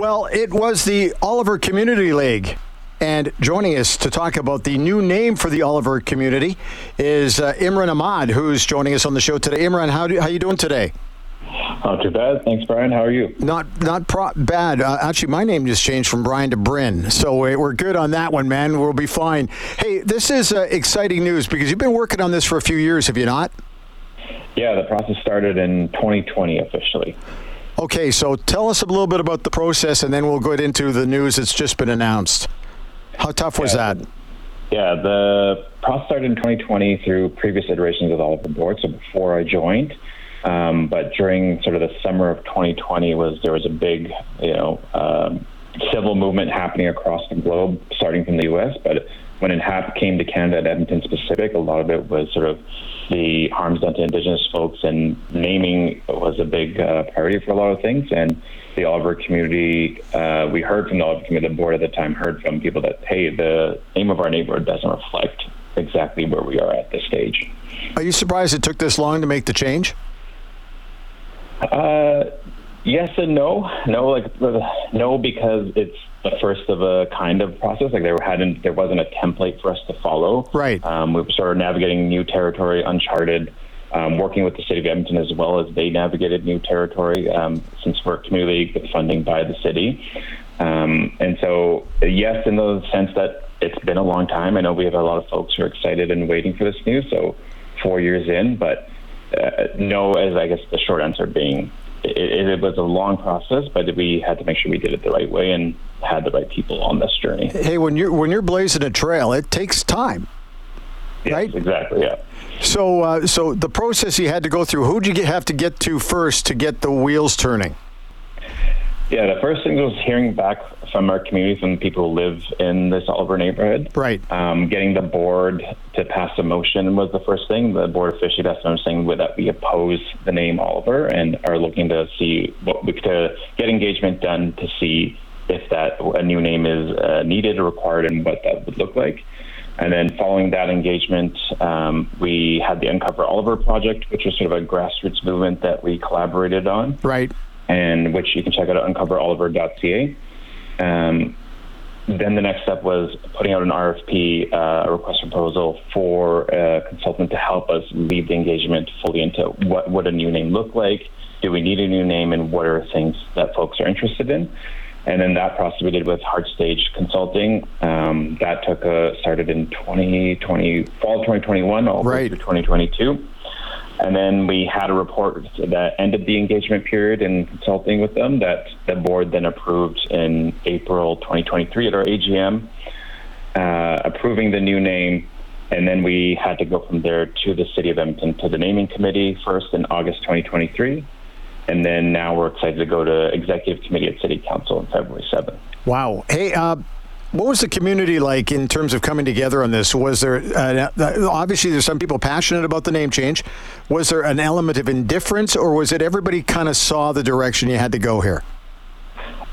Well, it was the Oliver Community League. And joining us to talk about the new name for the Oliver community is uh, Imran Ahmad, who's joining us on the show today. Imran, how do, how you doing today? Not too bad. Thanks, Brian. How are you? Not not pro- bad. Uh, actually, my name just changed from Brian to Bryn, so we're good on that one, man. We'll be fine. Hey, this is uh, exciting news because you've been working on this for a few years, have you not? Yeah, the process started in 2020 officially. Okay, so tell us a little bit about the process, and then we'll get into the news that's just been announced. How tough was Yeah. that? Yeah, the process started in 2020 through previous iterations with all of the Oliver board, so before I joined. Um, but during sort of the summer of 2020 was there was a big, you know, um, civil movement happening across the globe, starting from the U.S. But when it hap- came to Canada and Edmonton specific, a lot of it was sort of the harms done to Indigenous folks, and naming was a big uh, priority for a lot of things. And the Oliver community, uh, we heard from the Oliver community, the board at the time heard from people that hey, the name of our neighborhood doesn't reflect exactly where we are at this stage. Are you surprised it took this long to make the change? Uh, yes and no. No, like no, because it's the first of a kind of process. Like there hadn't, there wasn't a template for us to follow. Right. Um, we started navigating new territory, uncharted. Um, working with the city of Edmonton as well as they navigated new territory um, since we're a community league with funding by the city. Um, and so, yes, in the sense that it's been a long time. I know we have a lot of folks who are excited and waiting for this news. So, four years in, but uh, no, as I guess the short answer being, it, it was a long process, but we had to make sure we did it the right way and had the right people on this journey. Hey, when you're when you're blazing a trail, it takes time. Yes, Right. Exactly. Yeah. So, uh, so the process you had to go through, who'd you get, have to get to first to get the wheels turning? Yeah, the first thing was hearing back from our community, from people who live in this Oliver neighborhood. Right. Um, getting the board to pass a motion was the first thing. The board officially passed a motion saying that we oppose the name Oliver and are looking to see what we to get engagement done to see if that a new name is uh, needed or required and what that would look like. And then following that engagement, um, we had the Uncover Oliver project, which was sort of a grassroots movement that we collaborated on Right. And which you can check out at uncoveroliver.ca. Um, then the next step was putting out an RFP, uh, a request proposal for a consultant to help us lead the engagement fully into what would a new name look like, do we need a new name, and what are things that folks are interested in. And then that process we did with Hard Stage Consulting. Um, that took a, started in 2020, fall 2021, all the way through 2022. And then we had a report that ended the engagement period in consulting with them that the board then approved in April 2023 at our AGM, uh, approving the new name. And then we had to go from there to the City of Edmonton to the naming committee first in August 2023. And then now we're excited to go to executive committee at City Council on February 7th. Wow. Hey, uh, what was the community like in terms of coming together on this? Was there uh, obviously there's some people passionate about the name change? Was there an element of indifference, or was it everybody kind of saw the direction you had to go here?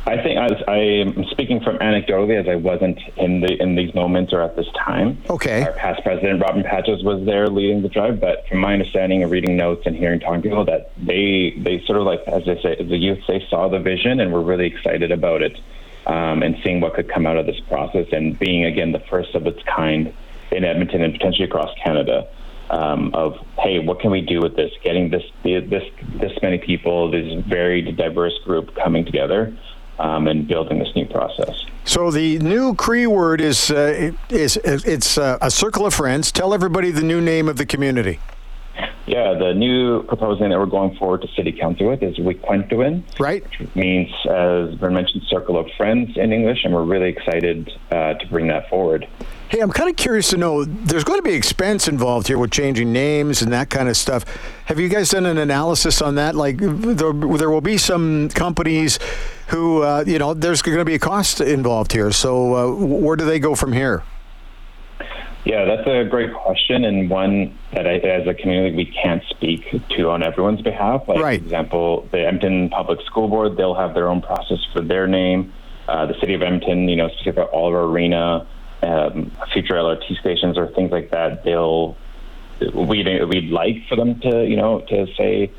I think I am speaking from anecdotally, as I wasn't in the in these moments or at this time. Okay. Our past president, Robin Patches, was there leading the drive, but from my understanding of reading notes and hearing talking to people, that they they sort of like as they say, the youth they saw the vision and were really excited about it, um, and seeing what could come out of this process and being again the first of its kind in Edmonton and potentially across Canada. Um, of hey, what can we do with this? Getting this this this many people, this very diverse group coming together um, and building this new process. So the new Cree word is uh, is it's uh, a circle of friends. Tell everybody the new name of the community. Yeah, the new proposal that we're going forward to City Council with is Wihkwentowin, Right. which means, as Vern mentioned, circle of friends in English, and we're really excited uh, to bring that forward. Hey, I'm kind of curious to know. There's going to be expense involved here with changing names and that kind of stuff. Have you guys done an analysis on that? Like, there, there will be some companies who, uh, you know, there's going to be a cost involved here. So, uh, where do they go from here? Yeah, that's a great question, and one that I, as a community we can't speak to on everyone's behalf. Like, Right. for example, the Edmonton Public School Board, they'll have their own process for their name. Uh, the City of Edmonton, you know, specifically for Oliver Arena, um, future LRT stations, or things like that, they'll we'd we'd like for them to, you know, to say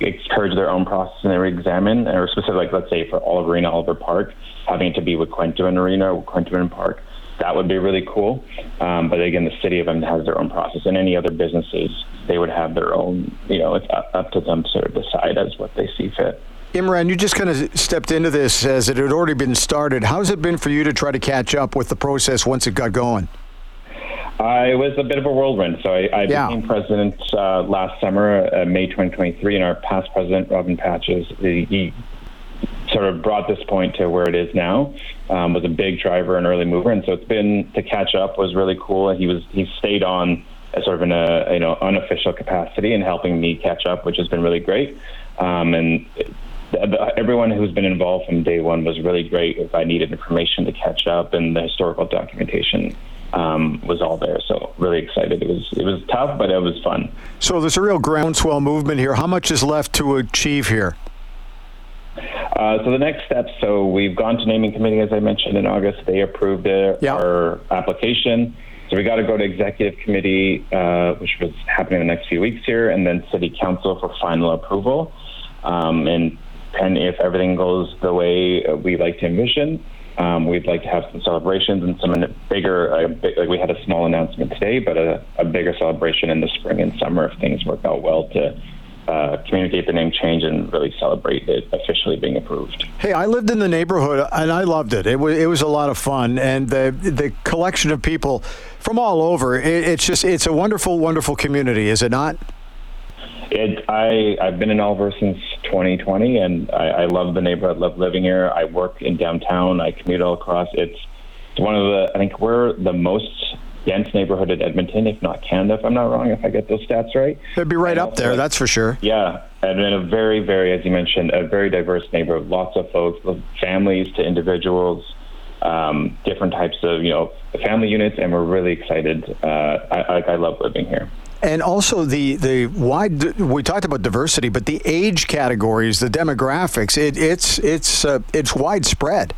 encourage their own process and they examine, or specifically, like, let's say for Olive Arena, Oliver Park, having it to be with Wihkwentowin Arena or Wihkwentowin Park, that would be really cool. Um, but again, the city of them has their own process, and any other businesses, they would have their own, you know, it's up, up to them to sort of decide as what they see fit. Imran, you just kind of stepped into this as it had already been started. How's it been for you to try to catch up with the process once it got going? I was a bit of a whirlwind. So I, I yeah. became president uh, last summer, uh, May 2023, and our past president, Robin Patches, he, he sort of brought this point to where it is now. Um, was a big driver and early mover, and so it's been to catch up was really cool. He was he stayed on sort of in a you know unofficial capacity and helping me catch up, which has been really great. Um, and everyone who's been involved from day one was really great. If I needed information to catch up, and the historical documentation um, was all there. So really excited. It was it was tough, but it was fun. So there's a real groundswell movement here. How much is left to achieve here? Uh, so the next steps. So we've gone to naming committee, as I mentioned in August. They approved it, yep. our application. So we got to go to executive committee, uh, which was happening in the next few weeks here, and then city council for final approval. Um, and and if everything goes the way we like to envision, um, we'd like to have some celebrations and some bigger, uh, big, like we had a small announcement today, but a, a, bigger celebration in the spring and summer if things work out well to uh, communicate the name change and really celebrate it officially being approved. Hey, I lived in the neighborhood and I loved it. It was it was a lot of fun, and the the collection of people from all over. It, it's just it's a wonderful, wonderful community, is it not? It, I I've been in Oliver since 2020, and I, I love the neighborhood. Love living here. I work in downtown. I commute all across. It's it's one of the I think we're the most dense neighborhood in Edmonton, if not Canada, if I'm not wrong, if I get those stats right. It'd be right and up there, that's for sure. Yeah, and in a very, very, as you mentioned, a very diverse neighborhood. Lots of folks, families to individuals, um, different types of you know family units, and we're really excited. Uh, I, I love living here. And also the the wide we talked about diversity, but the age categories, the demographics, it, it's it's uh, it's widespread.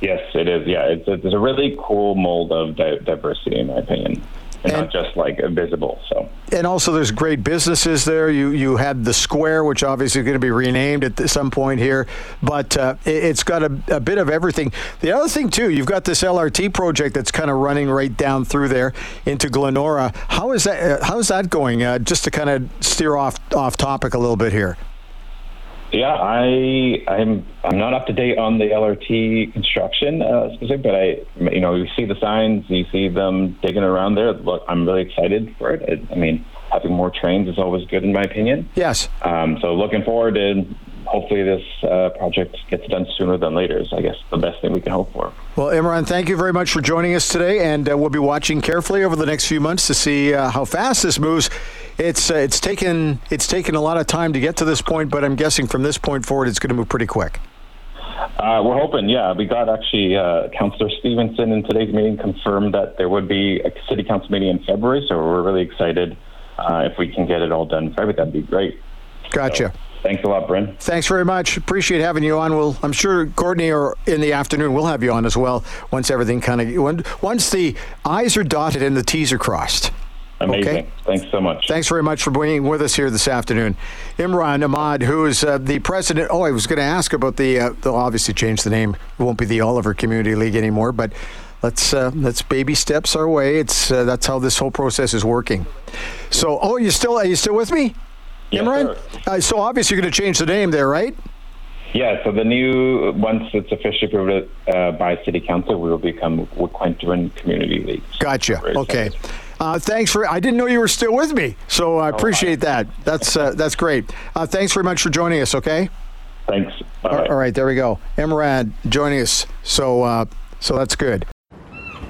Yes, it is. Yeah, it's a, it's a really cool mold of di- diversity, in my opinion and, not just like visible. So, and also there's great businesses there. You you had the square, which obviously is going to be renamed at some point here, but uh, it, has got a, a, bit of everything. The other thing too, you've got this LRT project that's kind of running right down through there into Glenora. How is that? Uh, how is that going? Uh, just to kind of steer off off topic a little bit here. Yeah, I I'm I'm not up to date on the LRT construction uh, specific, but I you know you see the signs, you see them digging around there. Look, I'm really excited for it. I, I mean, having more trains is always good in my opinion. Yes. Um, so looking forward to hopefully this uh, project gets done sooner than later is, I guess, the best thing we can hope for. Well, Imran, thank you very much for joining us today, and uh, we'll be watching carefully over the next few months to see uh, how fast this moves. It's uh, it's taken it's taken a lot of time to get to this point, but I'm guessing from this point forward, it's going to move pretty quick. Uh, we're hoping, yeah. We got actually uh, Councillor Stevenson in today's meeting confirmed that there would be a city council meeting in February, so we're really excited. Uh, if we can get it all done in February, that'd be great. Gotcha. So, Thanks a lot, Bryn. Thanks very much. Appreciate having you on. We'll, I'm sure Courtney or in the afternoon we'll have you on as well once everything kind of once the I's are dotted and the T's are crossed. Amazing. Okay? Thanks so much. Thanks very much for being with us here this afternoon. Imran Ahmad, who is uh, the president. Oh, I was going to ask about the. Uh, they'll obviously change the name. It won't be the Oliver Community League anymore, but let's uh, let's baby steps our way. It's uh, that's how this whole process is working. So, oh, you still are you still with me? Yes, Imran? Uh, so obviously you're going to change the name there, right? Yeah, so the new, once it's officially approved uh, by City Council, we will become Wihkwentowin Community League. Gotcha. Okay. Uh, thanks for. I didn't know you were still with me, so I oh, appreciate that. That's uh, that's great. Uh, thanks very much for joining us. Okay. Thanks. All right. all right, there we go. Emrad joining us. So uh, so that's good.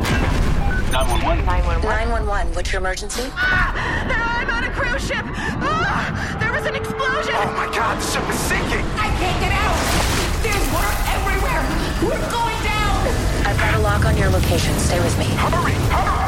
911. 911. What's your emergency? Ah, I'm on a cruise ship. Ah, there was an explosion. Oh my God, the ship is sinking. I can't get out. There's water everywhere. We're going down. I've got a lock on your location. Stay with me. Hurry, hurry.